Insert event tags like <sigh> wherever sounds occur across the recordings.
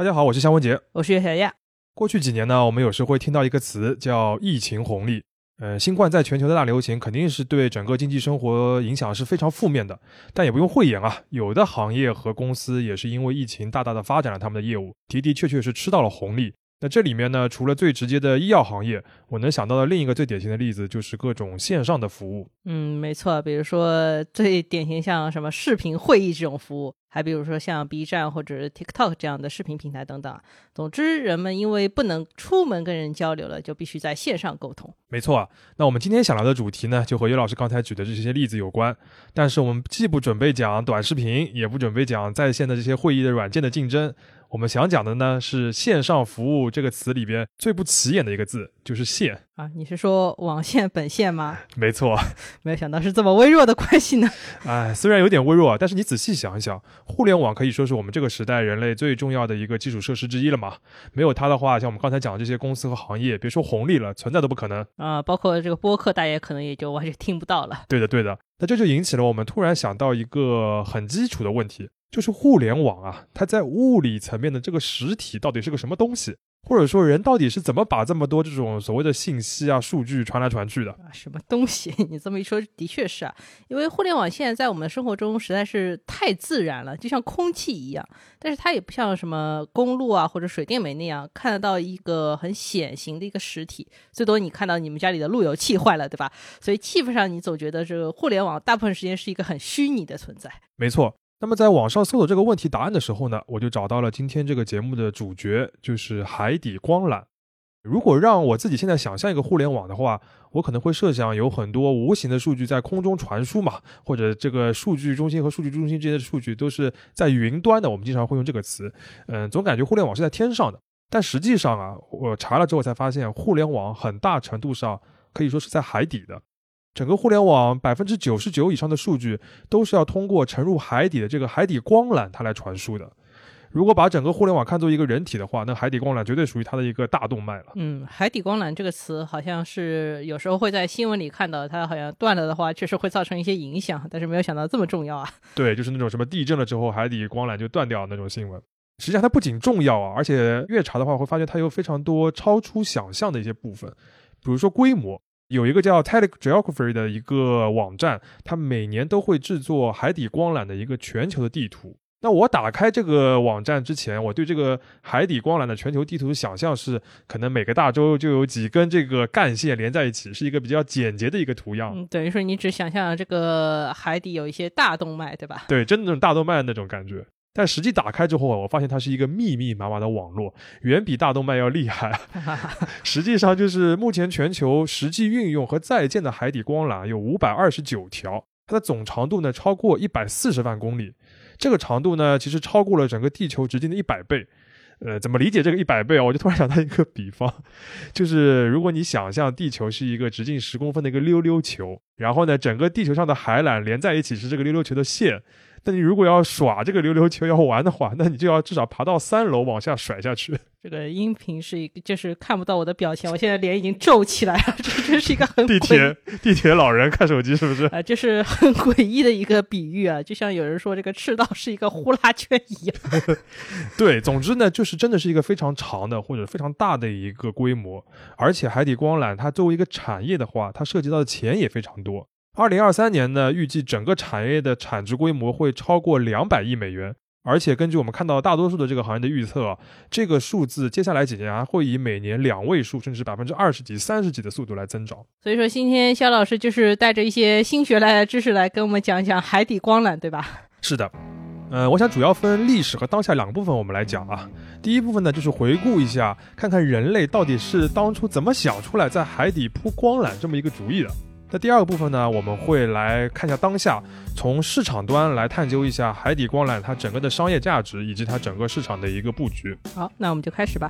大家好，我是夏文杰。我是岳小亚。过去几年呢，我们有时会听到一个词叫疫情红利。呃，新冠在全球的大流行肯定是对整个经济生活影响是非常负面的，但也不用讳言啊，有的行业和公司也是因为疫情大大的发展了他们的业务，的的确确是吃到了红利。那这里面呢，除了最直接的医药行业，我能想到的另一个最典型的例子就是各种线上的服务。嗯，没错，比如说最典型像什么视频会议这种服务，还比如说像 B 站或者 TikTok 这样的视频平台等等。总之，人们因为不能出门跟人交流了，就必须在线上沟通。没错，那我们今天想聊的主题呢，就和尤老师刚才举的这些例子有关。但是我们既不准备讲短视频，也不准备讲在线的这些会议的软件的竞争。我们想讲的呢是“线上服务”这个词里边最不起眼的一个字，就是“线”啊。你是说网线本线吗？没错，<laughs> 没有想到是这么微弱的关系呢。<laughs> 哎，虽然有点微弱，但是你仔细想一想，互联网可以说是我们这个时代人类最重要的一个基础设施之一了嘛。没有它的话，像我们刚才讲的这些公司和行业，别说红利了，存在都不可能啊。包括这个播客，大家可能也就完全听不到了。对的，对的。那这就引起了我们突然想到一个很基础的问题。就是互联网啊，它在物理层面的这个实体到底是个什么东西？或者说人到底是怎么把这么多这种所谓的信息啊、数据传来传去的？啊，什么东西？<laughs> 你这么一说，的确是啊。因为互联网现在在我们的生活中实在是太自然了，就像空气一样。但是它也不像什么公路啊或者水电煤那样看得到一个很显形的一个实体。最多你看到你们家里的路由器坏了，对吧？所以气氛上你总觉得这个互联网大部分时间是一个很虚拟的存在。没错。那么在网上搜索这个问题答案的时候呢，我就找到了今天这个节目的主角，就是海底光缆。如果让我自己现在想象一个互联网的话，我可能会设想有很多无形的数据在空中传输嘛，或者这个数据中心和数据中心之间的数据都是在云端的。我们经常会用这个词，嗯，总感觉互联网是在天上的。但实际上啊，我查了之后才发现，互联网很大程度上可以说是在海底的。整个互联网百分之九十九以上的数据都是要通过沉入海底的这个海底光缆它来传输的。如果把整个互联网看作一个人体的话，那海底光缆绝对属于它的一个大动脉了。嗯，海底光缆这个词好像是有时候会在新闻里看到，它好像断了的话，确实会造成一些影响，但是没有想到这么重要啊。<laughs> 对，就是那种什么地震了之后海底光缆就断掉那种新闻。实际上它不仅重要啊，而且越查的话会发现它有非常多超出想象的一些部分，比如说规模。有一个叫 TeleGeography 的一个网站，它每年都会制作海底光缆的一个全球的地图。那我打开这个网站之前，我对这个海底光缆的全球地图的想象是，可能每个大洲就有几根这个干线连在一起，是一个比较简洁的一个图样。嗯，等于说你只想象这个海底有一些大动脉，对吧？对，真的那种大动脉那种感觉。但实际打开之后啊，我发现它是一个密密麻麻的网络，远比大动脉要厉害。<laughs> 实际上，就是目前全球实际运用和在建的海底光缆有五百二十九条，它的总长度呢超过一百四十万公里。这个长度呢，其实超过了整个地球直径的一百倍。呃，怎么理解这个一百倍啊？我就突然想到一个比方，就是如果你想象地球是一个直径十公分的一个溜溜球，然后呢，整个地球上的海缆连在一起是这个溜溜球的线。那你如果要耍这个溜溜球要玩的话，那你就要至少爬到三楼往下甩下去。<laughs> 这个音频是一个，就是看不到我的表情，我现在脸已经皱起来了。<laughs> 这真是一个很地铁地铁老人看手机是不是？<laughs> 啊，就是很诡异的一个比喻啊，就像有人说这个赤道是一个呼啦圈一样。对，总之呢，就是真的是一个非常长的或者非常大的一个规模，而且海底光缆它作为一个产业的话，它涉及到的钱也非常多。二零二三年呢，预计整个产业的产值规模会超过两百亿美元，而且根据我们看到大多数的这个行业的预测，这个数字接下来几年还会以每年两位数甚至百分之二十几、三十几的速度来增长。所以说，今天肖老师就是带着一些新学来的知识来跟我们讲讲海底光缆，对吧？是的，呃，我想主要分历史和当下两个部分我们来讲啊。第一部分呢，就是回顾一下，看看人类到底是当初怎么想出来在海底铺光缆这么一个主意的。那第二个部分呢，我们会来看一下当下，从市场端来探究一下海底光缆它整个的商业价值以及它整个市场的一个布局。好，那我们就开始吧。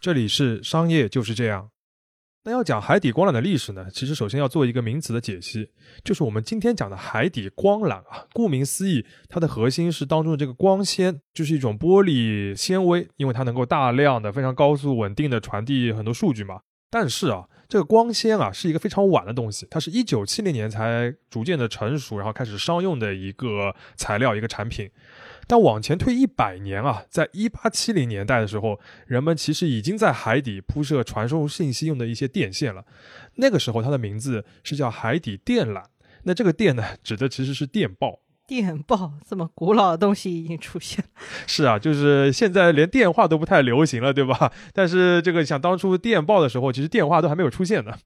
这里是商业就是这样。那要讲海底光缆的历史呢，其实首先要做一个名词的解析，就是我们今天讲的海底光缆啊，顾名思义，它的核心是当中的这个光纤，就是一种玻璃纤维，因为它能够大量的、非常高速、稳定的传递很多数据嘛。但是啊，这个光纤啊是一个非常晚的东西，它是一九七零年才逐渐的成熟，然后开始商用的一个材料一个产品。但往前推一百年啊，在一八七零年代的时候，人们其实已经在海底铺设传输信息用的一些电线了。那个时候它的名字是叫海底电缆。那这个电呢，<laughs> 指的其实是电报。电报这么古老的东西已经出现了。是啊，就是现在连电话都不太流行了，对吧？但是这个想当初电报的时候，其实电话都还没有出现呢。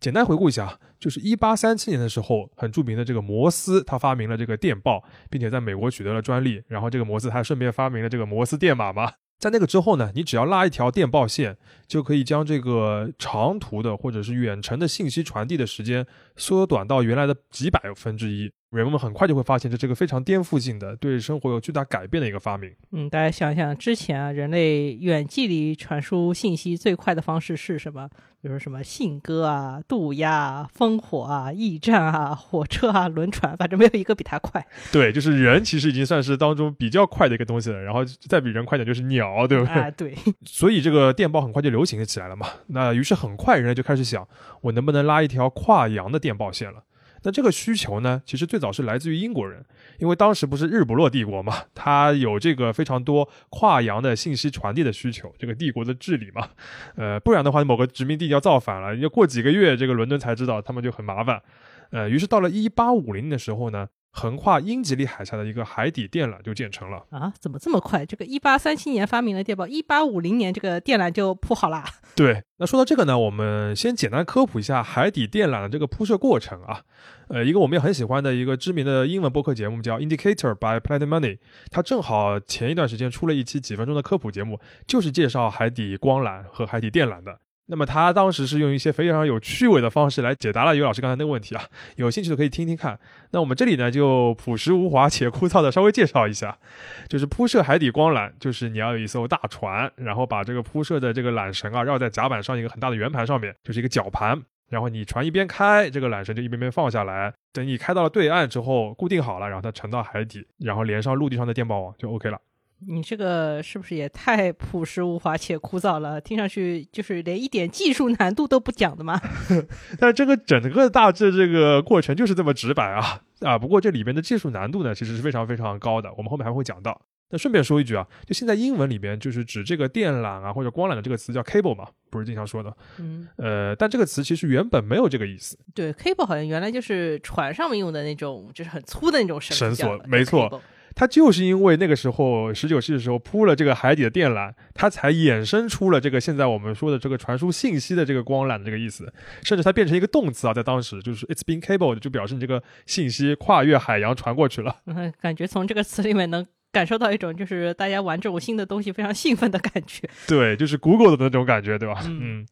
简单回顾一下，就是一八三七年的时候，很著名的这个摩斯，他发明了这个电报，并且在美国取得了专利。然后这个摩斯还顺便发明了这个摩斯电码嘛。在那个之后呢，你只要拉一条电报线，就可以将这个长途的或者是远程的信息传递的时间缩短到原来的几百分之一。人们很快就会发现，这是个非常颠覆性的、对生活有巨大改变的一个发明。嗯，大家想想，之前啊，人类远距离传输信息最快的方式是什么？比如说什么信鸽啊、渡鸦啊、烽火啊、驿站啊、火车啊、轮船，反正没有一个比它快。对，就是人其实已经算是当中比较快的一个东西了，然后再比人快点就是鸟，对不对？啊，对。所以这个电报很快就流流行起来了嘛。那于是很快人类就开始想，我能不能拉一条跨洋的电报线了？那这个需求呢，其实最早是来自于英国人，因为当时不是日不落帝国嘛，它有这个非常多跨洋的信息传递的需求，这个帝国的治理嘛，呃，不然的话，某个殖民地要造反了，要过几个月，这个伦敦才知道，他们就很麻烦，呃，于是到了一八五零的时候呢。横跨英吉利海峡的一个海底电缆就建成了啊！怎么这么快？这个一八三七年发明了电报，一八五零年这个电缆就铺好了。对，那说到这个呢，我们先简单科普一下海底电缆的这个铺设过程啊。呃，一个我们也很喜欢的一个知名的英文播客节目叫 Indicator by Planet Money，它正好前一段时间出了一期几分钟的科普节目，就是介绍海底光缆和海底电缆的。那么他当时是用一些非常有趣味的方式来解答了于老师刚才那个问题啊，有兴趣的可以听听看。那我们这里呢就朴实无华且枯燥的稍微介绍一下，就是铺设海底光缆，就是你要有一艘大船，然后把这个铺设的这个缆绳啊绕在甲板上一个很大的圆盘上面，就是一个绞盘，然后你船一边开，这个缆绳就一边边放下来，等你开到了对岸之后固定好了，然后它沉到海底，然后连上陆地上的电报网就 OK 了。你这个是不是也太朴实无华且枯燥了？听上去就是连一点技术难度都不讲的吗？<laughs> 但这个整个大致这个过程就是这么直白啊啊！不过这里边的技术难度呢，其实是非常非常高的，我们后面还会讲到。那顺便说一句啊，就现在英文里边就是指这个电缆啊或者光缆的这个词叫 cable 嘛，不是经常说的。嗯。呃，但这个词其实原本没有这个意思。对，cable 好像原来就是船上面用的那种，就是很粗的那种绳索。没错。它就是因为那个时候十九世纪的时候铺了这个海底的电缆，它才衍生出了这个现在我们说的这个传输信息的这个光缆的这个意思，甚至它变成一个动词啊，在当时就是 it's been cabled，就表示你这个信息跨越海洋传过去了。嗯，感觉从这个词里面能感受到一种就是大家玩这种新的东西非常兴奋的感觉。对，就是 Google 的那种感觉，对吧？嗯。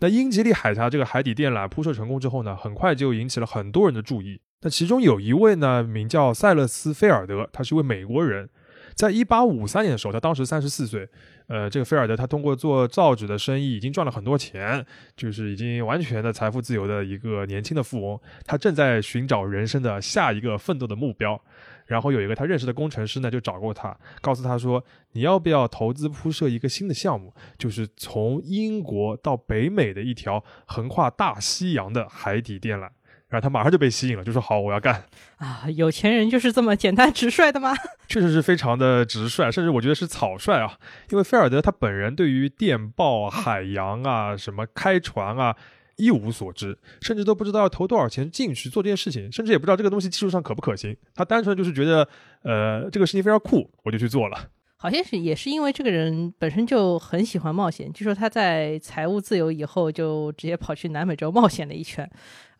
那英吉利海峡这个海底电缆铺设成功之后呢，很快就引起了很多人的注意。那其中有一位呢，名叫塞勒斯·菲尔德，他是一位美国人，在一八五三年的时候，他当时三十四岁。呃，这个菲尔德他通过做造纸的生意已经赚了很多钱，就是已经完全的财富自由的一个年轻的富翁。他正在寻找人生的下一个奋斗的目标。然后有一个他认识的工程师呢，就找过他，告诉他说：“你要不要投资铺设一个新的项目，就是从英国到北美的一条横跨大西洋的海底电缆？”然后他马上就被吸引了，就说好，我要干啊！有钱人就是这么简单直率的吗？<laughs> 确实是非常的直率，甚至我觉得是草率啊。因为菲尔德他本人对于电报、海洋啊、什么开船啊一无所知，甚至都不知道要投多少钱进去做这件事情，甚至也不知道这个东西技术上可不可行。他单纯就是觉得，呃，这个事情非常酷，我就去做了。好像是也是因为这个人本身就很喜欢冒险，据说他在财务自由以后就直接跑去南美洲冒险了一圈。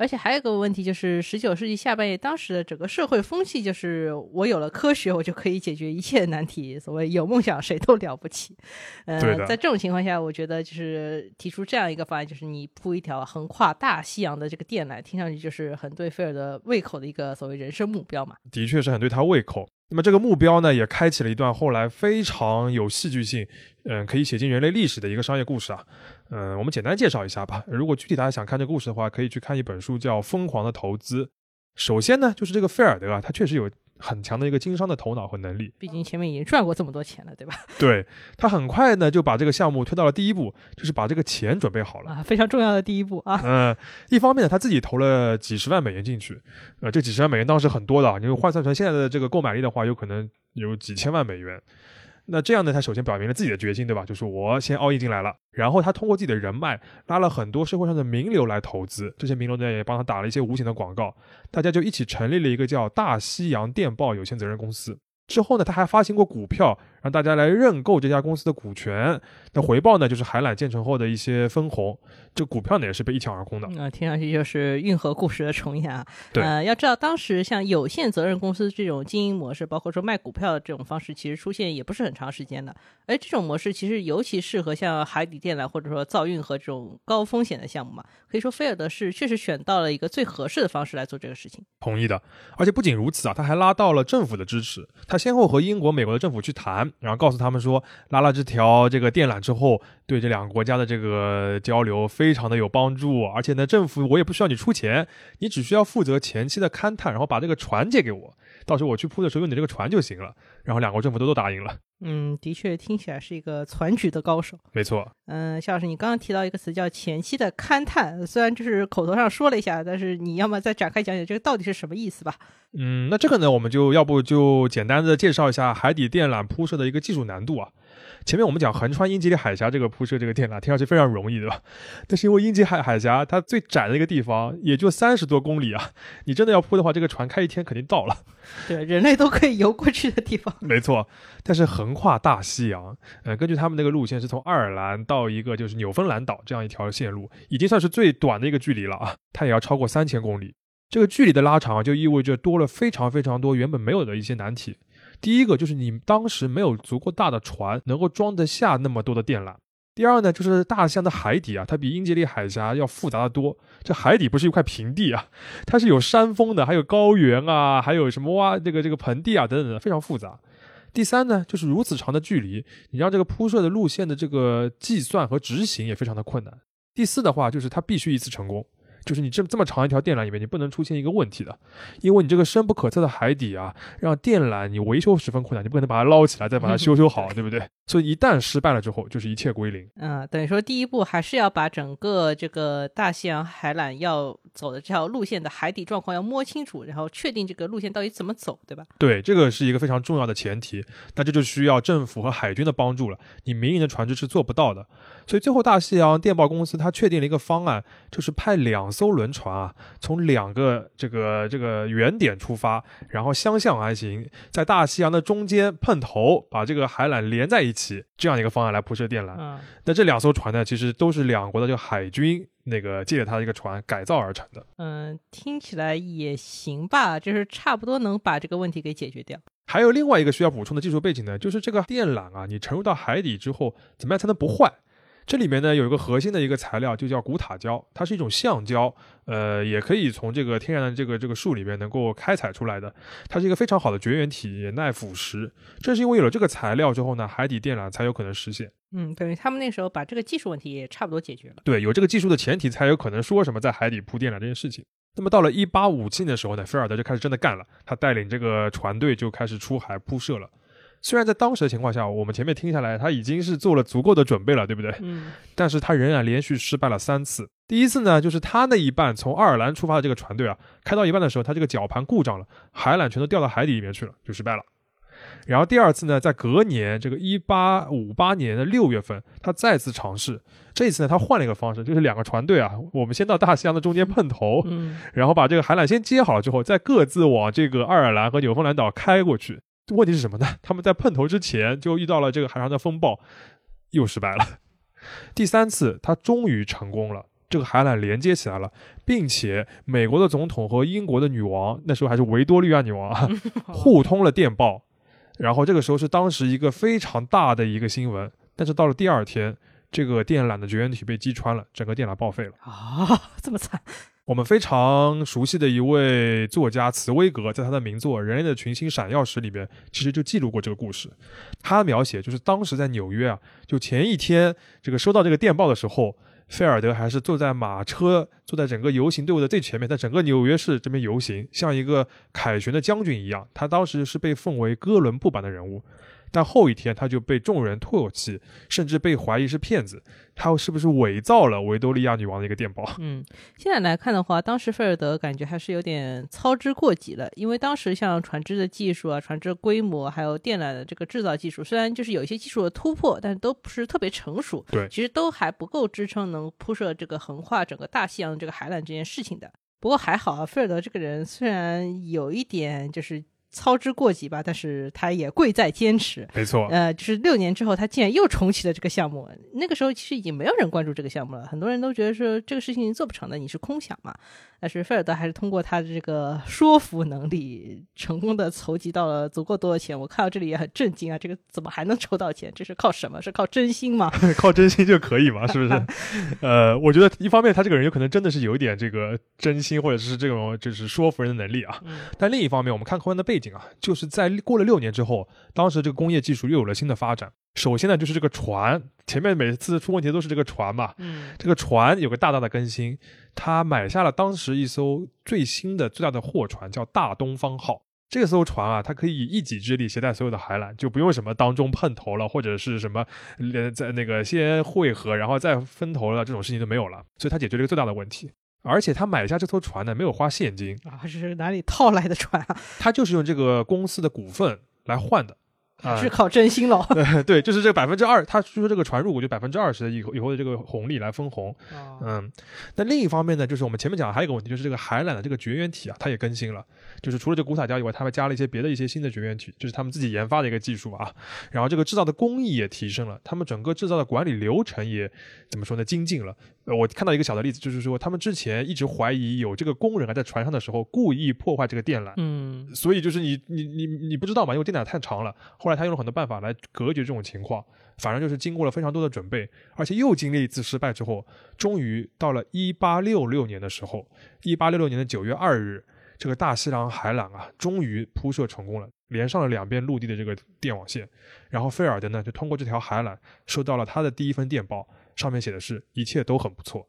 而且还有个问题就是，十九世纪下半叶当时的整个社会风气就是我有了科学，我就可以解决一切难题。所谓有梦想谁都了不起。呃，在这种情况下，我觉得就是提出这样一个方案，就是你铺一条横跨大西洋的这个电缆，听上去就是很对菲尔的胃口的一个所谓人生目标嘛。的确是很对他胃口。那么这个目标呢，也开启了一段后来非常有戏剧性，嗯，可以写进人类历史的一个商业故事啊。嗯，我们简单介绍一下吧。如果具体大家想看这个故事的话，可以去看一本书，叫《疯狂的投资》。首先呢，就是这个菲尔德啊，他确实有很强的一个经商的头脑和能力。毕竟前面已经赚过这么多钱了，对吧？对他很快呢就把这个项目推到了第一步，就是把这个钱准备好了。啊，非常重要的第一步啊。嗯，一方面呢，他自己投了几十万美元进去，呃，这几十万美元当时很多的啊，你换算成现在的这个购买力的话，有可能有几千万美元。那这样呢，他首先表明了自己的决心，对吧？就是我先 all in 进来了，然后他通过自己的人脉拉了很多社会上的名流来投资，这些名流呢也帮他打了一些无形的广告，大家就一起成立了一个叫大西洋电报有限责任公司。之后呢，他还发行过股票，让大家来认购这家公司的股权。那回报呢，就是海缆建成后的一些分红。这股票呢，也是被一抢而空的。那听上去就是运河故事的重演啊。对。呃，要知道当时像有限责任公司这种经营模式，包括说卖股票这种方式，其实出现也不是很长时间的。而这种模式其实尤其适合像海底电缆或者说造运河这种高风险的项目嘛。可以说菲尔德是确实选到了一个最合适的方式来做这个事情。同意的。而且不仅如此啊，他还拉到了政府的支持。他先后和英国、美国的政府去谈，然后告诉他们说，拉了这条这个电缆之后，对这两个国家的这个交流非常的有帮助。而且呢，政府我也不需要你出钱，你只需要负责前期的勘探，然后把这个船借给我，到时候我去铺的时候用你这个船就行了。然后两国政府都都答应了。嗯，的确听起来是一个攒局的高手。没错。嗯，夏老师，你刚刚提到一个词叫前期的勘探，虽然就是口头上说了一下，但是你要么再展开讲解这个到底是什么意思吧？嗯，那这个呢，我们就要不就简单的介绍一下海底电缆铺设的一个技术难度啊。前面我们讲横穿英吉利海峡这个铺设这个电缆，听上去非常容易，对吧？<laughs> 但是因为英吉利海海峡它最窄的一个地方也就三十多公里啊，你真的要铺的话，这个船开一天肯定到了。<laughs> 对，人类都可以游过去的地方。<laughs> 没错，但是横跨大西洋，呃，根据他们那个路线是从爱尔兰到一个就是纽芬兰岛这样一条线路，已经算是最短的一个距离了啊，它也要超过三千公里。这个距离的拉长就意味着多了非常非常多原本没有的一些难题。第一个就是你当时没有足够大的船能够装得下那么多的电缆。第二呢，就是大西洋的海底啊，它比英吉利海峡要复杂的多。这海底不是一块平地啊，它是有山峰的，还有高原啊，还有什么挖这个这个盆地啊等等的，非常复杂。第三呢，就是如此长的距离，你让这个铺设的路线的这个计算和执行也非常的困难。第四的话，就是它必须一次成功。就是你这这么长一条电缆里面，你不能出现一个问题的，因为你这个深不可测的海底啊，让电缆你维修十分困难，你不可能把它捞起来再把它修修好，对不对？所以一旦失败了之后，就是一切归零。嗯，等于说第一步还是要把整个这个大西洋海缆要走的这条路线的海底状况要摸清楚，然后确定这个路线到底怎么走，对吧？对，这个是一个非常重要的前提。那这就需要政府和海军的帮助了，你民营的船只是做不到的。所以最后大西洋电报公司它确定了一个方案，就是派两艘轮船啊，从两个这个这个原点出发，然后相向而行，在大西洋的中间碰头，把这个海缆连在一起，这样一个方案来铺设电缆。嗯，那这两艘船呢，其实都是两国的这个海军那个借着它的一个船改造而成的。嗯，听起来也行吧，就是差不多能把这个问题给解决掉。还有另外一个需要补充的技术背景呢，就是这个电缆啊，你沉入到海底之后，怎么样才能不坏？这里面呢有一个核心的一个材料，就叫古塔胶，它是一种橡胶，呃，也可以从这个天然的这个这个树里面能够开采出来的，它是一个非常好的绝缘体，也耐腐蚀。正是因为有了这个材料之后呢，海底电缆才有可能实现。嗯，等于他们那时候把这个技术问题也差不多解决了。对，有这个技术的前提，才有可能说什么在海底铺电缆这件事情。那么到了一八五七年的时候呢，菲尔德就开始真的干了，他带领这个船队就开始出海铺设了。虽然在当时的情况下，我们前面听下来，他已经是做了足够的准备了，对不对？嗯。但是他仍然连续失败了三次。第一次呢，就是他那一半从爱尔兰出发的这个船队啊，开到一半的时候，他这个绞盘故障了，海缆全都掉到海底里面去了，就失败了。然后第二次呢，在隔年这个一八五八年的六月份，他再次尝试。这一次呢，他换了一个方式，就是两个船队啊，我们先到大西洋的中间碰头，嗯，然后把这个海缆先接好了之后，再各自往这个爱尔兰和纽芬兰岛开过去。问题是什么呢？他们在碰头之前就遇到了这个海上的风暴，又失败了。第三次，他终于成功了，这个海缆连接起来了，并且美国的总统和英国的女王，那时候还是维多利亚女王啊，<laughs> 互通了电报。然后这个时候是当时一个非常大的一个新闻。但是到了第二天，这个电缆的绝缘体被击穿了，整个电缆报废了。啊，这么惨！我们非常熟悉的一位作家茨威格，在他的名作《人类的群星闪耀时》里边，其实就记录过这个故事。他描写就是当时在纽约啊，就前一天这个收到这个电报的时候，菲尔德还是坐在马车，坐在整个游行队伍的最前面，在整个纽约市这边游行，像一个凯旋的将军一样。他当时是被奉为哥伦布般的人物。但后一天他就被众人唾弃，甚至被怀疑是骗子。他是不是伪造了维多利亚女王的一个电报？<laughs> 嗯，现在来看的话，当时菲尔德感觉还是有点操之过急了。因为当时像船只的技术啊、船只规模，还有电缆的这个制造技术，虽然就是有一些技术的突破，但都不是特别成熟。对，其实都还不够支撑能铺设这个横跨整个大西洋这个海缆这件事情的。不过还好啊，菲尔德这个人虽然有一点就是。操之过急吧，但是他也贵在坚持。没错，呃，就是六年之后，他竟然又重启了这个项目。那个时候其实已经没有人关注这个项目了，很多人都觉得说这个事情做不成的，你是空想嘛。但是菲尔德还是通过他的这个说服能力，成功的筹集到了足够多的钱。我看到这里也很震惊啊，这个怎么还能筹到钱？这是靠什么？是靠真心吗？<laughs> 靠真心就可以吗？是不是？<laughs> 呃，我觉得一方面他这个人有可能真的是有一点这个真心，或者是这种就是说服人的能力啊。但另一方面，我们看客观的背景啊，就是在过了六年之后，当时这个工业技术又有了新的发展。首先呢，就是这个船，前面每次出问题都是这个船嘛。嗯，这个船有个大大的更新，他买下了当时一艘最新的、最大的货船，叫大东方号。这艘船啊，它可以一己之力携带所有的海缆，就不用什么当中碰头了，或者是什么在那个先汇合，然后再分头了，这种事情就没有了。所以它解决了一个最大的问题。而且他买下这艘船呢，没有花现金啊，<laughs> 是哪里套来的船啊？他就是用这个公司的股份来换的。是靠真心喽，<laughs> 对，就是这个百分之二，他说这个船入股就百分之二十的以后以后的这个红利来分红，嗯，那另一方面呢，就是我们前面讲的还有一个问题，就是这个海缆的这个绝缘体啊，它也更新了，就是除了这古塔胶以外，他们加了一些别的一些新的绝缘体，就是他们自己研发的一个技术啊，然后这个制造的工艺也提升了，他们整个制造的管理流程也怎么说呢，精进了。呃，我看到一个小的例子，就是说他们之前一直怀疑有这个工人啊在船上的时候故意破坏这个电缆，嗯，所以就是你你你你不知道嘛，因为电缆太长了，后来他用了很多办法来隔绝这种情况，反正就是经过了非常多的准备，而且又经历一次失败之后，终于到了一八六六年的时候，一八六六年的九月二日，这个大西洋海缆啊，终于铺设成功了，连上了两边陆地的这个电网线，然后菲尔德呢就通过这条海缆收到了他的第一份电报。上面写的是一切都很不错。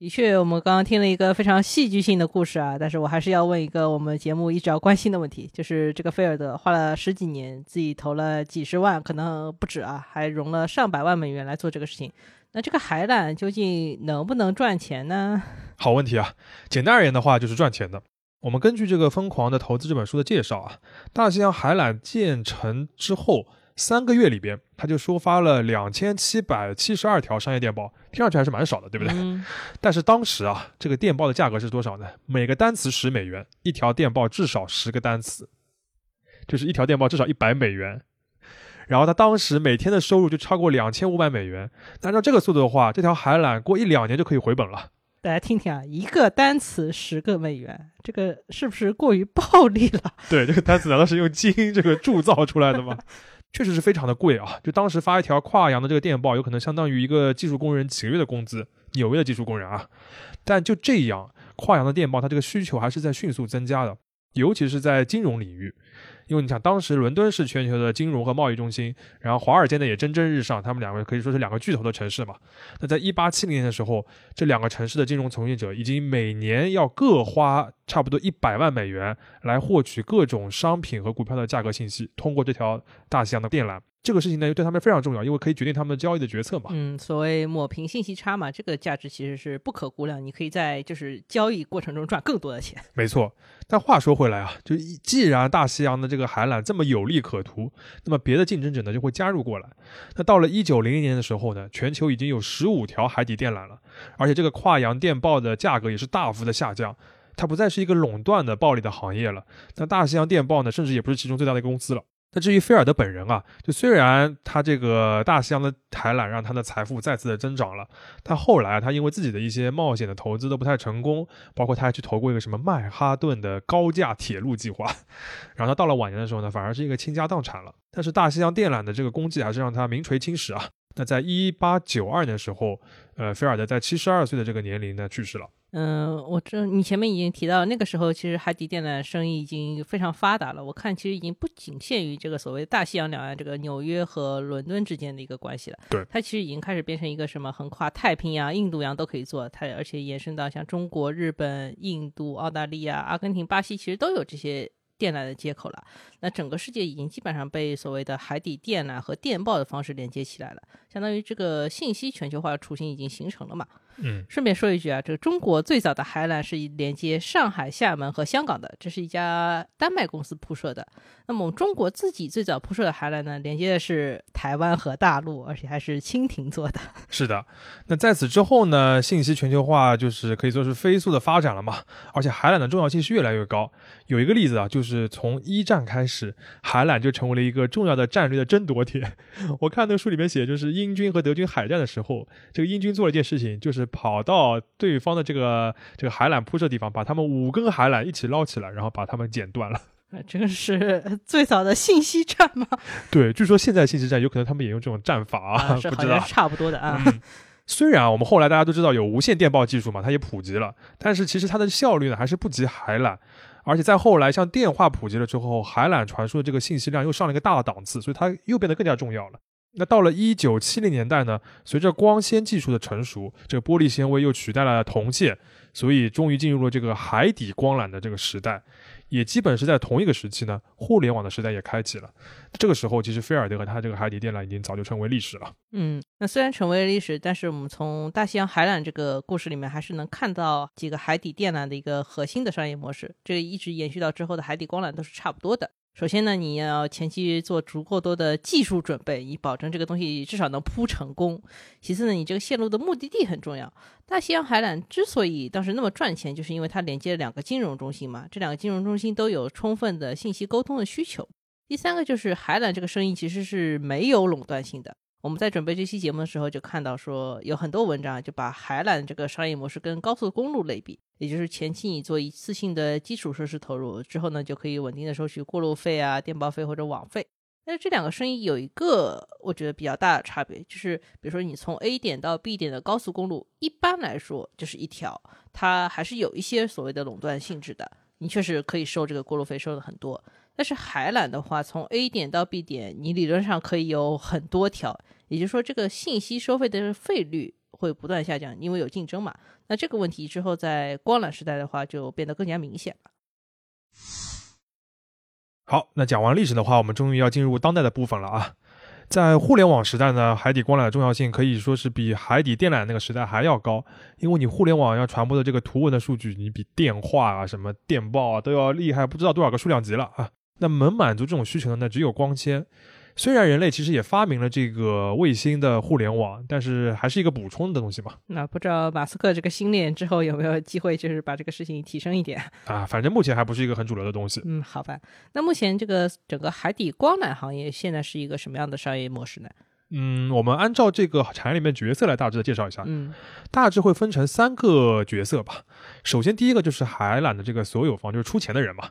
的确，我们刚刚听了一个非常戏剧性的故事啊，但是我还是要问一个我们节目一直要关心的问题，就是这个菲尔德花了十几年，自己投了几十万，可能不止啊，还融了上百万美元来做这个事情。那这个海缆究竟能不能赚钱呢？<laughs> 好问题啊！简单而言的话，就是赚钱的。我们根据这个《疯狂的投资》这本书的介绍啊，大西洋海缆建成之后。三个月里边，他就收发了两千七百七十二条商业电报，听上去还是蛮少的，对不对？<laughs> 但是当时啊，这个电报的价格是多少呢？每个单词十美元，一条电报至少十个单词，就是一条电报至少一百美元。然后他当时每天的收入就超过两千五百美元。按照这个速度的话，这条海缆过一两年就可以回本了。大家听听啊，一个单词十个美元，这个是不是过于暴利了？<laughs> 对，这个单词难道是用基因这个铸造出来的吗？确实是非常的贵啊！就当时发一条跨洋的这个电报，有可能相当于一个技术工人几个月的工资。纽约的技术工人啊，但就这样，跨洋的电报，它这个需求还是在迅速增加的，尤其是在金融领域。因为你想，当时伦敦是全球的金融和贸易中心，然后华尔街呢也蒸蒸日上，他们两个可以说是两个巨头的城市嘛。那在一八七零年的时候，这两个城市的金融从业者已经每年要各花差不多一百万美元来获取各种商品和股票的价格信息，通过这条大西洋的电缆。这个事情呢，对他们非常重要，因为可以决定他们交易的决策嘛。嗯，所谓抹平信息差嘛，这个价值其实是不可估量。你可以在就是交易过程中赚更多的钱。<laughs> 没错。但话说回来啊，就既然大西洋的这个海缆这么有利可图，那么别的竞争者呢就会加入过来。那到了一九零零年的时候呢，全球已经有十五条海底电缆了，而且这个跨洋电报的价格也是大幅的下降，它不再是一个垄断的暴利的行业了。那大西洋电报呢，甚至也不是其中最大的一个公司了。那至于菲尔德本人啊，就虽然他这个大西洋的海缆让他的财富再次的增长了，但后来他因为自己的一些冒险的投资都不太成功，包括他还去投过一个什么曼哈顿的高架铁路计划，然后他到了晚年的时候呢，反而是一个倾家荡产了。但是大西洋电缆的这个功绩还是让他名垂青史啊。那在一八九二年的时候，呃，菲尔德在七十二岁的这个年龄呢去世了。嗯，我这你前面已经提到，那个时候其实海底电缆生意已经非常发达了。我看其实已经不仅限于这个所谓大西洋两岸这个纽约和伦敦之间的一个关系了。对，它其实已经开始变成一个什么横跨太平洋、印度洋都可以做。它而且延伸到像中国、日本、印度、澳大利亚、阿根廷、巴西，其实都有这些电缆的接口了。那整个世界已经基本上被所谓的海底电缆和电报的方式连接起来了，相当于这个信息全球化的雏形已经形成了嘛。嗯，顺便说一句啊，这个中国最早的海缆是连接上海、厦门和香港的，这是一家丹麦公司铺设的。那么中国自己最早铺设的海缆呢，连接的是台湾和大陆，而且还是蜻蜓做的。<laughs> 是的，那在此之后呢，信息全球化就是可以说是飞速的发展了嘛，而且海缆的重要性是越来越高。有一个例子啊，就是从一战开始，海缆就成为了一个重要的战略的争夺点。我看那个书里面写，就是英军和德军海战的时候，这个英军做了一件事情，就是跑到对方的这个这个海缆铺设地方，把他们五根海缆一起捞起来，然后把他们剪断了。<laughs> 这个是最早的信息战吗？<laughs> 对，据说现在信息战有可能他们也用这种战法啊，不知道差不多的啊。嗯虽然我们后来大家都知道有无线电报技术嘛，它也普及了，但是其实它的效率呢还是不及海缆。而且在后来像电话普及了之后，海缆传输的这个信息量又上了一个大的档次，所以它又变得更加重要了。那到了一九七零年代呢，随着光纤技术的成熟，这个玻璃纤维又取代了铜线，所以终于进入了这个海底光缆的这个时代。也基本是在同一个时期呢，互联网的时代也开启了。这个时候，其实菲尔德和他这个海底电缆已经早就成为历史了。嗯，那虽然成为了历史，但是我们从大西洋海缆这个故事里面，还是能看到几个海底电缆的一个核心的商业模式。这个一直延续到之后的海底光缆都是差不多的。首先呢，你要前期做足够多的技术准备，以保证这个东西至少能铺成功。其次呢，你这个线路的目的地很重要。大西洋海缆之所以当时那么赚钱，就是因为它连接了两个金融中心嘛，这两个金融中心都有充分的信息沟通的需求。第三个就是海缆这个生意其实是没有垄断性的。我们在准备这期节目的时候就看到说，有很多文章就把海缆这个商业模式跟高速公路类比，也就是前期你做一次性的基础设施投入之后呢，就可以稳定的收取过路费啊、电报费或者网费。但是这两个生意有一个我觉得比较大的差别，就是比如说你从 A 点到 B 点的高速公路，一般来说就是一条，它还是有一些所谓的垄断性质的，你确实可以收这个过路费，收的很多。但是海缆的话，从 A 点到 B 点，你理论上可以有很多条，也就是说，这个信息收费的费率会不断下降，因为有竞争嘛。那这个问题之后在光缆时代的话，就变得更加明显了。好，那讲完历史的话，我们终于要进入当代的部分了啊。在互联网时代呢，海底光缆的重要性可以说是比海底电缆那个时代还要高，因为你互联网要传播的这个图文的数据，你比电话啊、什么电报啊都要厉害，不知道多少个数量级了啊。那能满足这种需求的呢，只有光纤。虽然人类其实也发明了这个卫星的互联网，但是还是一个补充的东西嘛。那不知道马斯克这个星链之后有没有机会，就是把这个事情提升一点啊？反正目前还不是一个很主流的东西。嗯，好吧。那目前这个整个海底光缆行业现在是一个什么样的商业模式呢？嗯，我们按照这个产业里面角色来大致的介绍一下。嗯，大致会分成三个角色吧。首先第一个就是海缆的这个所有方，就是出钱的人嘛。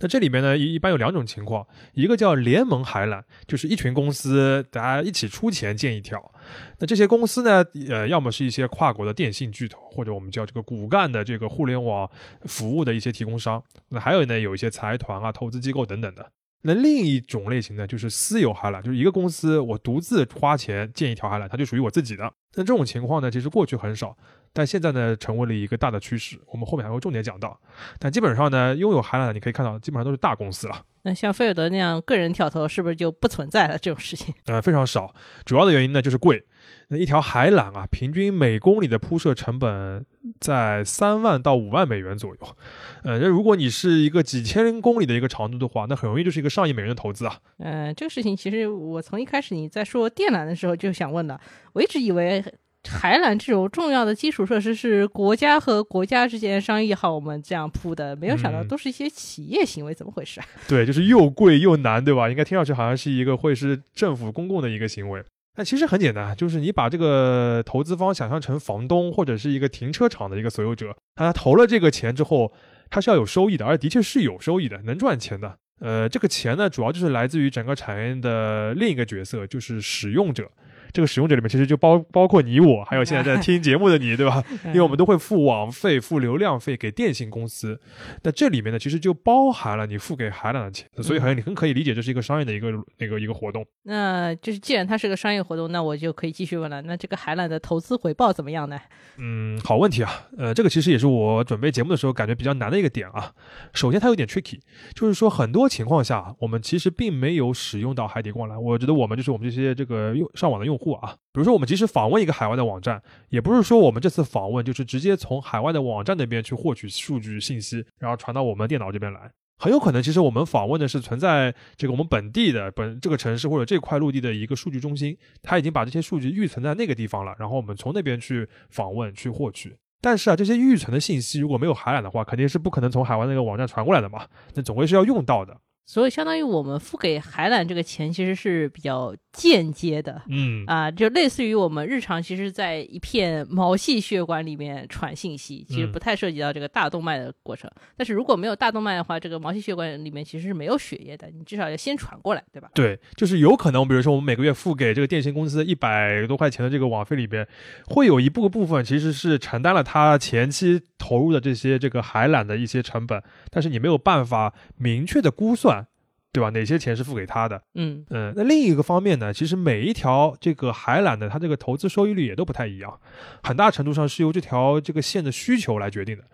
那这里面呢，一一般有两种情况，一个叫联盟海缆，就是一群公司大家一起出钱建一条。那这些公司呢，呃，要么是一些跨国的电信巨头，或者我们叫这个骨干的这个互联网服务的一些提供商。那还有呢，有一些财团啊、投资机构等等的。那另一种类型呢，就是私有海缆，就是一个公司我独自花钱建一条海缆，它就属于我自己的。那这种情况呢，其实过去很少，但现在呢，成为了一个大的趋势。我们后面还会重点讲到。但基本上呢，拥有海缆的，你可以看到，基本上都是大公司了。那像菲尔德那样个人跳投，是不是就不存在了这种事情？<laughs> 呃，非常少。主要的原因呢，就是贵。那一条海缆啊，平均每公里的铺设成本在三万到五万美元左右。呃，那如果你是一个几千公里的一个长度的话，那很容易就是一个上亿美元的投资啊。嗯，这个事情其实我从一开始你在说电缆的时候就想问的，我一直以为海缆这种重要的基础设施是国家和国家之间商议好我们这样铺的，没有想到都是一些企业行为，怎么回事啊？对，就是又贵又难，对吧？应该听上去好像是一个会是政府公共的一个行为。但其实很简单，就是你把这个投资方想象成房东或者是一个停车场的一个所有者，他投了这个钱之后，他是要有收益的，而的确是有收益的，能赚钱的。呃，这个钱呢，主要就是来自于整个产业的另一个角色，就是使用者。这个使用者里面其实就包包括你我，还有现在在 <laughs> 听节目的你，对吧？<laughs> 因为我们都会付网费、付流量费给电信公司，那这里面呢，其实就包含了你付给海缆的钱，所以好像你很可以理解这是一个商业的一个那个一个活动。那就是既然它是个商业活动，那我就可以继续问了。那这个海缆的投资回报怎么样呢？嗯，好问题啊。呃，这个其实也是我准备节目的时候感觉比较难的一个点啊。首先，它有点 tricky，就是说很多情况下，我们其实并没有使用到海底光缆。我觉得我们就是我们这些这个用上网的用户啊，比如说我们即使访问一个海外的网站，也不是说我们这次访问就是直接从海外的网站那边去获取数据信息，然后传到我们电脑这边来。很有可能，其实我们访问的是存在这个我们本地的本这个城市或者这块陆地的一个数据中心，它已经把这些数据预存在那个地方了，然后我们从那边去访问去获取。但是啊，这些预存的信息如果没有海缆的话，肯定是不可能从海外那个网站传过来的嘛，那总归是要用到的。所以，相当于我们付给海缆这个钱，其实是比较间接的，嗯啊，就类似于我们日常其实，在一片毛细血管里面传信息，其实不太涉及到这个大动脉的过程。但是如果没有大动脉的话，这个毛细血管里面其实是没有血液的，你至少要先传过来，对吧？对，就是有可能，比如说我们每个月付给这个电信公司一百多块钱的这个网费里边，会有一部分部分其实是承担了他前期投入的这些这个海缆的一些成本，但是你没有办法明确的估算。对吧？哪些钱是付给他的？嗯嗯，那另一个方面呢，其实每一条这个海缆的它这个投资收益率也都不太一样，很大程度上是由这条这个线的需求来决定的。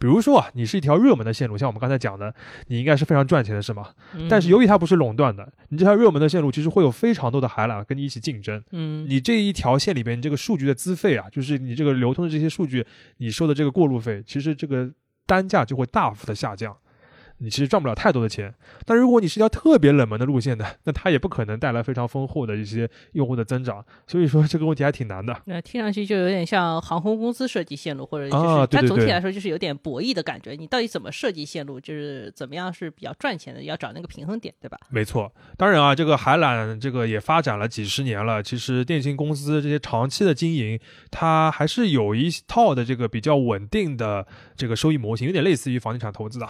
比如说啊，你是一条热门的线路，像我们刚才讲的，你应该是非常赚钱的，是吗？但是由于它不是垄断的，你这条热门的线路其实会有非常多的海缆跟你一起竞争。嗯，你这一条线里边，你这个数据的资费啊，就是你这个流通的这些数据，你收的这个过路费，其实这个单价就会大幅的下降。你其实赚不了太多的钱，但如果你是一条特别冷门的路线的，那它也不可能带来非常丰厚的一些用户的增长。所以说这个问题还挺难的。那听上去就有点像航空公司设计线路，或者就是它总体来说就是有点博弈的感觉。你到底怎么设计线路，就是怎么样是比较赚钱的，要找那个平衡点，对吧？没错。当然啊，这个海缆这个也发展了几十年了，其实电信公司这些长期的经营，它还是有一套的这个比较稳定的这个收益模型，有点类似于房地产投资的。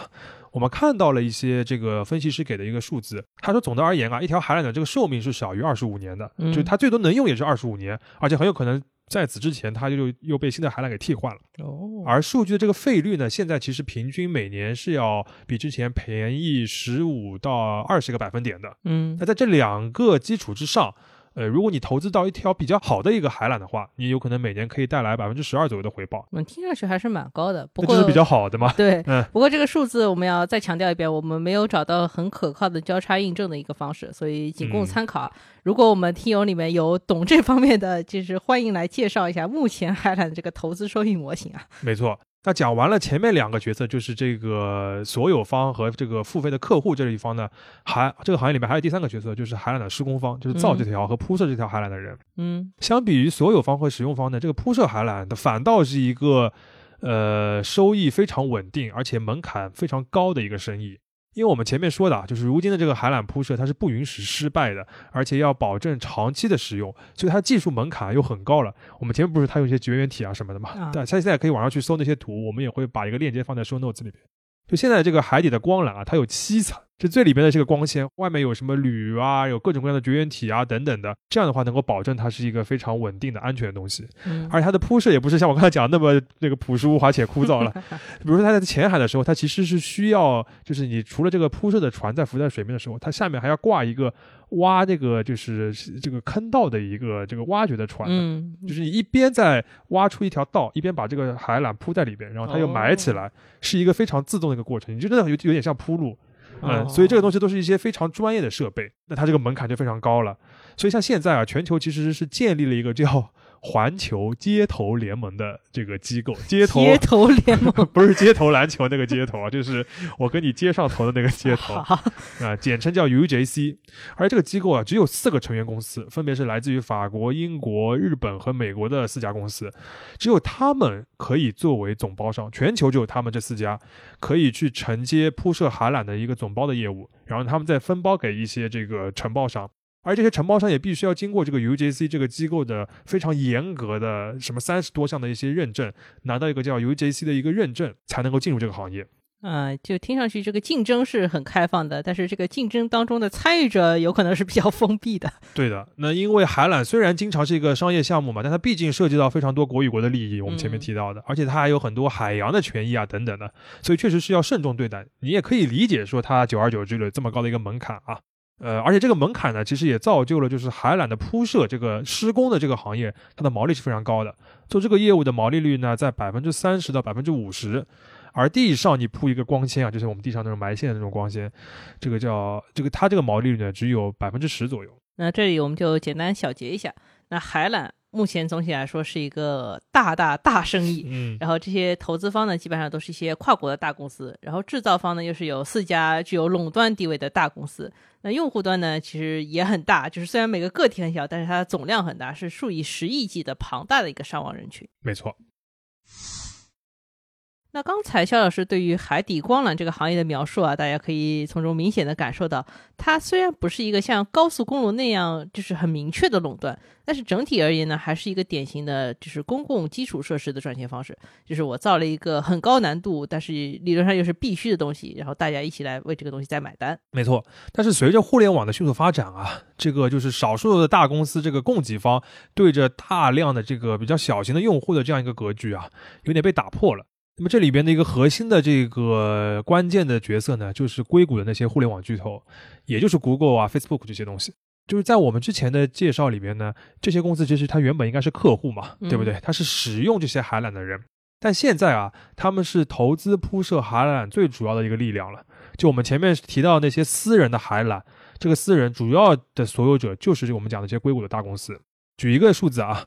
我们看到了一些这个分析师给的一个数字，他说总的而言啊，一条海缆的这个寿命是小于二十五年的，就是它最多能用也是二十五年，而且很有可能在此之前它就又被新的海缆给替换了。哦，而数据的这个费率呢，现在其实平均每年是要比之前便宜十五到二十个百分点的。嗯，那在这两个基础之上。呃，如果你投资到一条比较好的一个海缆的话，你有可能每年可以带来百分之十二左右的回报。嗯，听上去还是蛮高的。不过这是比较好的嘛？对，嗯。不过这个数字我们要再强调一遍，我们没有找到很可靠的交叉印证的一个方式，所以仅供参考。如果我们听友里面有懂这方面的，就是欢迎来介绍一下目前海缆这个投资收益模型啊。没错。那讲完了前面两个角色，就是这个所有方和这个付费的客户这一方呢，还这个行业里面还有第三个角色，就是海缆的施工方，就是造这条和铺设这条海缆的人。嗯，相比于所有方和使用方呢，这个铺设海缆的反倒是一个呃收益非常稳定，而且门槛非常高的一个生意。因为我们前面说的啊，就是如今的这个海缆铺设，它是不允许失败的，而且要保证长期的使用，所以它技术门槛又很高了。我们前面不是它有一些绝缘体啊什么的嘛？对，它现在可以网上去搜那些图，我们也会把一个链接放在 show notes 里面。就现在这个海底的光缆啊，它有七层。这最里边的这个光纤，外面有什么铝啊，有各种各样的绝缘体啊等等的，这样的话能够保证它是一个非常稳定的安全的东西。嗯，而且它的铺设也不是像我刚才讲那么那个朴实无华且枯燥了。<laughs> 比如说它在浅海的时候，它其实是需要，就是你除了这个铺设的船在浮在水面的时候，它下面还要挂一个挖这个就是这个坑道的一个这个挖掘的船。嗯，就是你一边在挖出一条道，一边把这个海缆铺在里边，然后它又埋起来，是一个非常自动的一个过程。你就真的有有点像铺路。嗯，所以这个东西都是一些非常专业的设备，那它这个门槛就非常高了。所以像现在啊，全球其实是建立了一个叫。环球街头联盟的这个机构，街头街头联盟 <laughs> 不是街头篮球那个街头啊，就是我跟你接上头的那个街头 <laughs> 啊，简称叫 UJC。而这个机构啊，只有四个成员公司，分别是来自于法国、英国、日本和美国的四家公司，只有他们可以作为总包商，全球只有他们这四家可以去承接铺设海缆的一个总包的业务，然后他们再分包给一些这个承包商。而这些承包商也必须要经过这个 UJC 这个机构的非常严格的什么三十多项的一些认证，拿到一个叫 UJC 的一个认证，才能够进入这个行业。嗯，就听上去这个竞争是很开放的，但是这个竞争当中的参与者有可能是比较封闭的。<laughs> 对的，那因为海缆虽然经常是一个商业项目嘛，但它毕竟涉及到非常多国与国的利益，我们前面提到的，而且它还有很多海洋的权益啊等等的，所以确实是要慎重对待。你也可以理解说它久而久之的这么高的一个门槛啊。呃，而且这个门槛呢，其实也造就了就是海缆的铺设这个施工的这个行业，它的毛利是非常高的。做这个业务的毛利率呢，在百分之三十到百分之五十。而地上你铺一个光纤啊，就是我们地上那种埋线的那种光纤，这个叫这个它这个毛利率呢只有百分之十左右。那这里我们就简单小结一下，那海缆。目前总体来说是一个大大大生意，嗯，然后这些投资方呢，基本上都是一些跨国的大公司，然后制造方呢又是有四家具有垄断地位的大公司，那用户端呢其实也很大，就是虽然每个个体很小，但是它的总量很大，是数以十亿计的庞大的一个上网人群。没错。那刚才肖老师对于海底光缆这个行业的描述啊，大家可以从中明显的感受到，它虽然不是一个像高速公路那样就是很明确的垄断，但是整体而言呢，还是一个典型的就是公共基础设施的赚钱方式。就是我造了一个很高难度，但是理论上又是必须的东西，然后大家一起来为这个东西在买单。没错。但是随着互联网的迅速发展啊，这个就是少数的大公司这个供给方对着大量的这个比较小型的用户的这样一个格局啊，有点被打破了。那么这里边的一个核心的这个关键的角色呢，就是硅谷的那些互联网巨头，也就是 Google 啊、Facebook 这些东西。就是在我们之前的介绍里边呢，这些公司其实它原本应该是客户嘛，对不对？它是使用这些海缆的人，但现在啊，他们是投资铺设海缆最主要的一个力量了。就我们前面提到那些私人的海缆，这个私人主要的所有者就是我们讲的这些硅谷的大公司。举一个数字啊。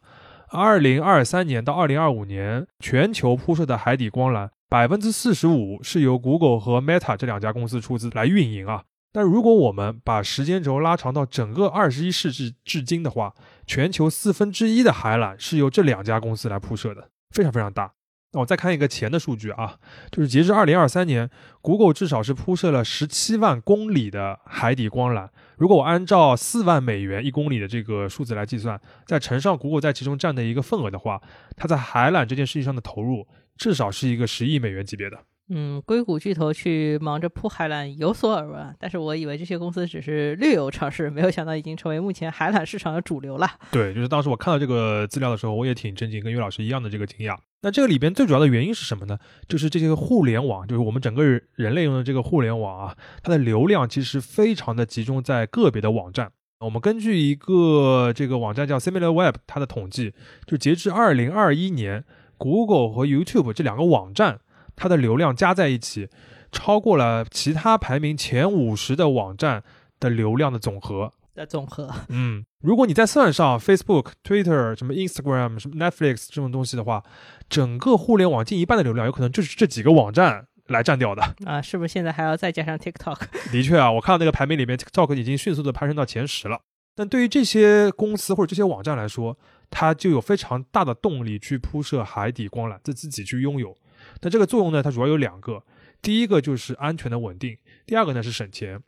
二零二三年到二零二五年，全球铺设的海底光缆百分之四十五是由 Google 和 Meta 这两家公司出资来运营啊。但如果我们把时间轴拉长到整个二十一世纪至今的话，全球四分之一的海缆是由这两家公司来铺设的，非常非常大。那我再看一个钱的数据啊，就是截至二零二三年，Google 至少是铺设了十七万公里的海底光缆。如果我按照四万美元一公里的这个数字来计算，再乘上 Google 在其中占的一个份额的话，它在海缆这件事情上的投入至少是一个十亿美元级别的。嗯，硅谷巨头去忙着铺海缆有所耳闻，但是我以为这些公司只是略有尝试，没有想到已经成为目前海缆市场的主流了。对，就是当时我看到这个资料的时候，我也挺震惊，跟岳老师一样的这个惊讶。那这个里边最主要的原因是什么呢？就是这些互联网，就是我们整个人类用的这个互联网啊，它的流量其实非常的集中在个别的网站。我们根据一个这个网站叫 SimilarWeb，它的统计，就截至二零二一年，Google 和 YouTube 这两个网站。它的流量加在一起，超过了其他排名前五十的网站的流量的总和的总和。嗯，如果你再算上 Facebook、Twitter、什么 Instagram、什么 Netflix 这种东西的话，整个互联网近一半的流量有可能就是这几个网站来占掉的。啊，是不是现在还要再加上 TikTok？的确啊，我看到那个排名里面，TikTok 已经迅速的攀升到前十了。但对于这些公司或者这些网站来说，它就有非常大的动力去铺设海底光缆，自自己去拥有。但这个作用呢，它主要有两个，第一个就是安全的稳定，第二个呢是省钱。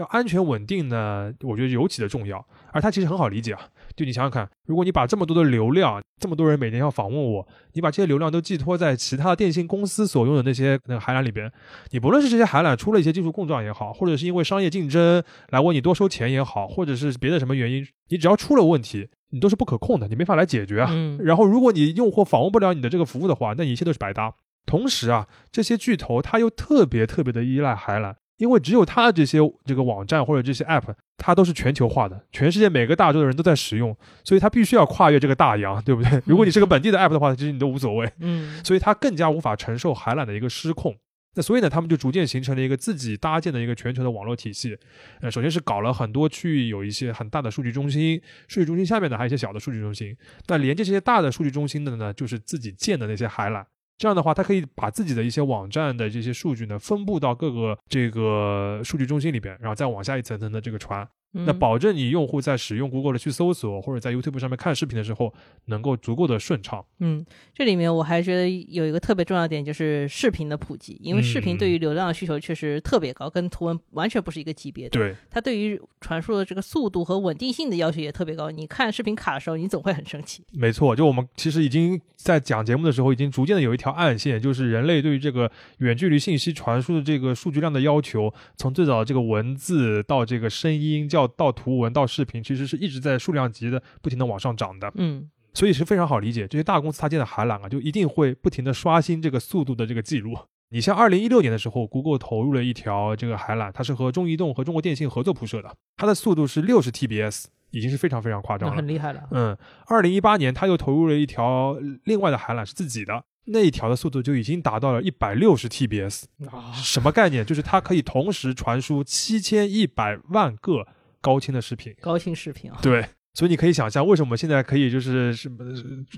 要安全稳定呢，我觉得尤其的重要，而它其实很好理解啊。就你想想看，如果你把这么多的流量，这么多人每年要访问我，你把这些流量都寄托在其他电信公司所用的那些那个海缆里边，你不论是这些海缆出了一些技术故障也好，或者是因为商业竞争来问你多收钱也好，或者是别的什么原因，你只要出了问题，你都是不可控的，你没法来解决啊。然后如果你用户访问不了你的这个服务的话，那一切都是白搭。同时啊，这些巨头它又特别特别的依赖海缆，因为只有它这些这个网站或者这些 app，它都是全球化的，全世界每个大洲的人都在使用，所以它必须要跨越这个大洋，对不对？如果你是个本地的 app 的话，其实你都无所谓。嗯，<laughs> 所以它更加无法承受海缆的一个失控。那所以呢，他们就逐渐形成了一个自己搭建的一个全球的网络体系。呃，首先是搞了很多区域有一些很大的数据中心，数据中心下面呢还有一些小的数据中心。那连接这些大的数据中心的呢，就是自己建的那些海缆。这样的话，它可以把自己的一些网站的这些数据呢，分布到各个这个数据中心里边，然后再往下一层层的这个传。那嗯保证你用户在使用 Google 的去搜索或者在 YouTube 上面看视频的时候，能够足够的顺畅。嗯，这里面我还觉得有一个特别重要的点，就是视频的普及，因为视频对于流量的需求确实特别高，跟图文完全不是一个级别的。对，它对于传输的这个速度和稳定性的要求也特别高。你看视频卡的时候，你总会很生气。没错，就我们其实已经在讲节目的时候，已经逐渐的有一条暗线，就是人类对于这个远距离信息传输的这个数据量的要求，从最早的这个文字到这个声音，叫到图文到视频，其实是一直在数量级的不停的往上涨的。嗯所以是非常好理解，这些大公司它建的海缆啊，就一定会不停的刷新这个速度的这个记录。你像二零一六年的时候，Google 投入了一条这个海缆，它是和中移动和中国电信合作铺设的，它的速度是六十 TBS，已经是非常非常夸张了那很。厉害了。嗯，二零一八年它又投入了一条另外的海缆是自己的，那一条的速度就已经达到了一百六十 TBS，啊，什么概念？就是它可以同时传输七千一百万个高清的视频。高清视频啊，对，所以你可以想象，为什么现在可以就是什么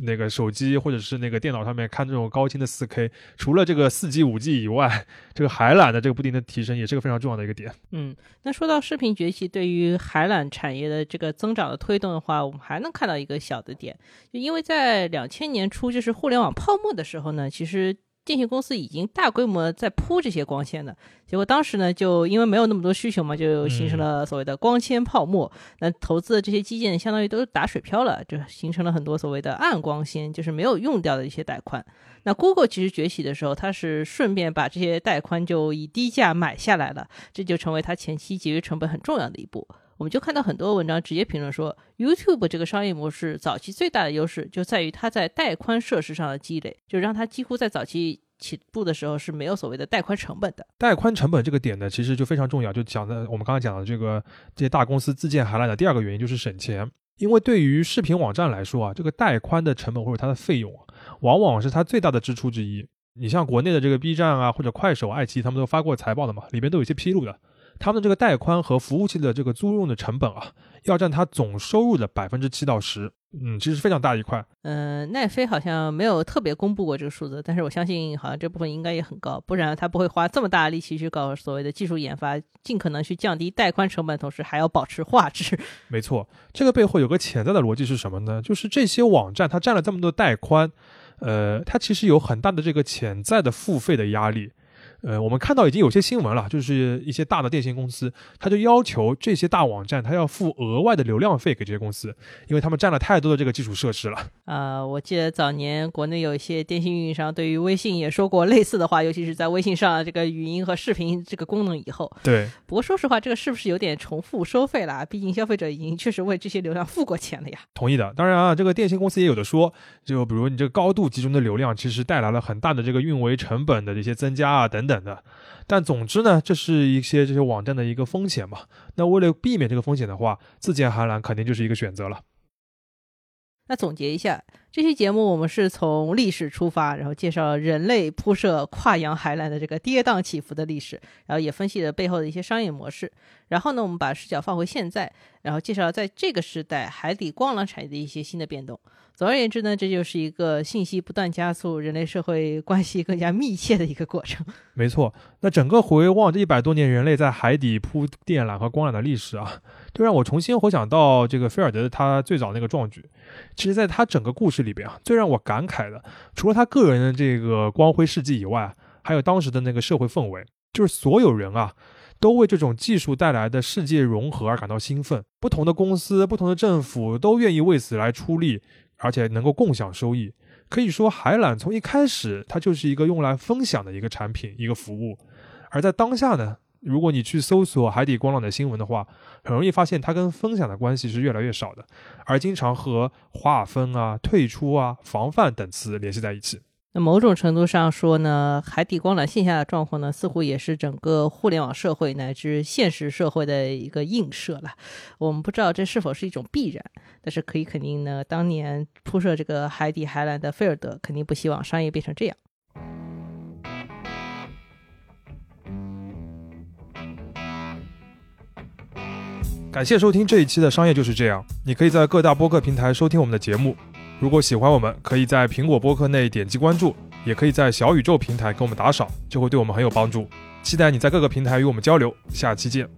那个手机或者是那个电脑上面看这种高清的四 K，除了这个四 G、五 G 以外，这个海缆的这个不停的提升也是个非常重要的一个点。嗯，那说到视频崛起对于海缆产业的这个增长的推动的话，我们还能看到一个小的点，就因为在两千年初，就是互联网泡沫的时候呢，其实电信公司已经大规模在铺这些光纤的，结果当时呢，就因为没有那么多需求嘛，就形成了所谓的光纤泡沫。那投资的这些基建相当于都打水漂了，就形成了很多所谓的暗光纤，就是没有用掉的一些带宽。那 Google 其实崛起的时候，它是顺便把这些带宽就以低价买下来了，这就成为它前期节约成本很重要的一步。我们就看到很多文章直接评论说，YouTube 这个商业模式早期最大的优势就在于它在带宽设施上的积累，就让它几乎在早期起步的时候是没有所谓的带宽成本的。带宽成本这个点呢，其实就非常重要。就讲的我们刚才讲的这个这些大公司自建海缆的第二个原因就是省钱。因为对于视频网站来说啊，这个带宽的成本或者它的费用，往往是它最大的支出之一。你像国内的这个 B 站啊，或者快手、爱奇艺，他们都发过财报的嘛，里边都有一些披露的。他们的这个带宽和服务器的这个租用的成本啊，要占它总收入的百分之七到十，嗯，其实非常大一块。嗯、奈飞好像没有特别公布过这个数字，但是我相信好像这部分应该也很高，不然它不会花这么大的力气去搞所谓的技术研发，尽可能去降低带宽成本，同时还要保持画质。<laughs> 没错，这个背后有个潜在的逻辑是什么呢？就是这些网站它占了这么多带宽，呃，它其实有很大的这个潜在的付费的压力。呃，我们看到已经有些新闻了，就是一些大的电信公司，他就要求这些大网站，他要付额外的流量费给这些公司，因为他们占了太多的这个基础设施了。啊、我记得早年国内有一些电信运营商对于微信也说过类似的话，尤其是在微信上这个语音和视频这个功能以后。对，不过说实话，这个是不是有点重复收费啦？毕竟消费者已经确实为这些流量付过钱了呀。同意的。当然啊，这个电信公司也有的说，就比如你这个高度集中的流量，其实带来了很大的这个运维成本的这些增加啊等等等的。但总之呢，这是一些这些网站的一个风险嘛。那为了避免这个风险的话，自建海缆肯定就是一个选择了。那总结一下，这期节目我们是从历史出发，然后介绍人类铺设跨洋海缆的这个跌宕起伏的历史，然后也分析了背后的一些商业模式。然后呢，我们把视角放回现在，然后介绍在这个时代海底光缆产业的一些新的变动。总而言之呢，这就是一个信息不断加速、人类社会关系更加密切的一个过程。<laughs> 没错，那整个回望这一百多年人类在海底铺电缆和光缆的历史啊，就让我重新回想到这个菲尔德他最早那个壮举。其实，在他整个故事里边啊，最让我感慨的，除了他个人的这个光辉事迹以外，还有当时的那个社会氛围，就是所有人啊。都为这种技术带来的世界融合而感到兴奋，不同的公司、不同的政府都愿意为此来出力，而且能够共享收益。可以说，海缆从一开始它就是一个用来分享的一个产品、一个服务。而在当下呢，如果你去搜索海底光缆的新闻的话，很容易发现它跟分享的关系是越来越少的，而经常和划分啊、退出啊、防范等词联系在一起。那某种程度上说呢，海底光缆线下的状况呢，似乎也是整个互联网社会乃至现实社会的一个映射了。我们不知道这是否是一种必然，但是可以肯定呢，当年铺设这个海底海缆的菲尔德肯定不希望商业变成这样。感谢收听这一期的《商业就是这样》，你可以在各大播客平台收听我们的节目。如果喜欢我们，可以在苹果播客内点击关注，也可以在小宇宙平台给我们打赏，就会对我们很有帮助。期待你在各个平台与我们交流，下期见。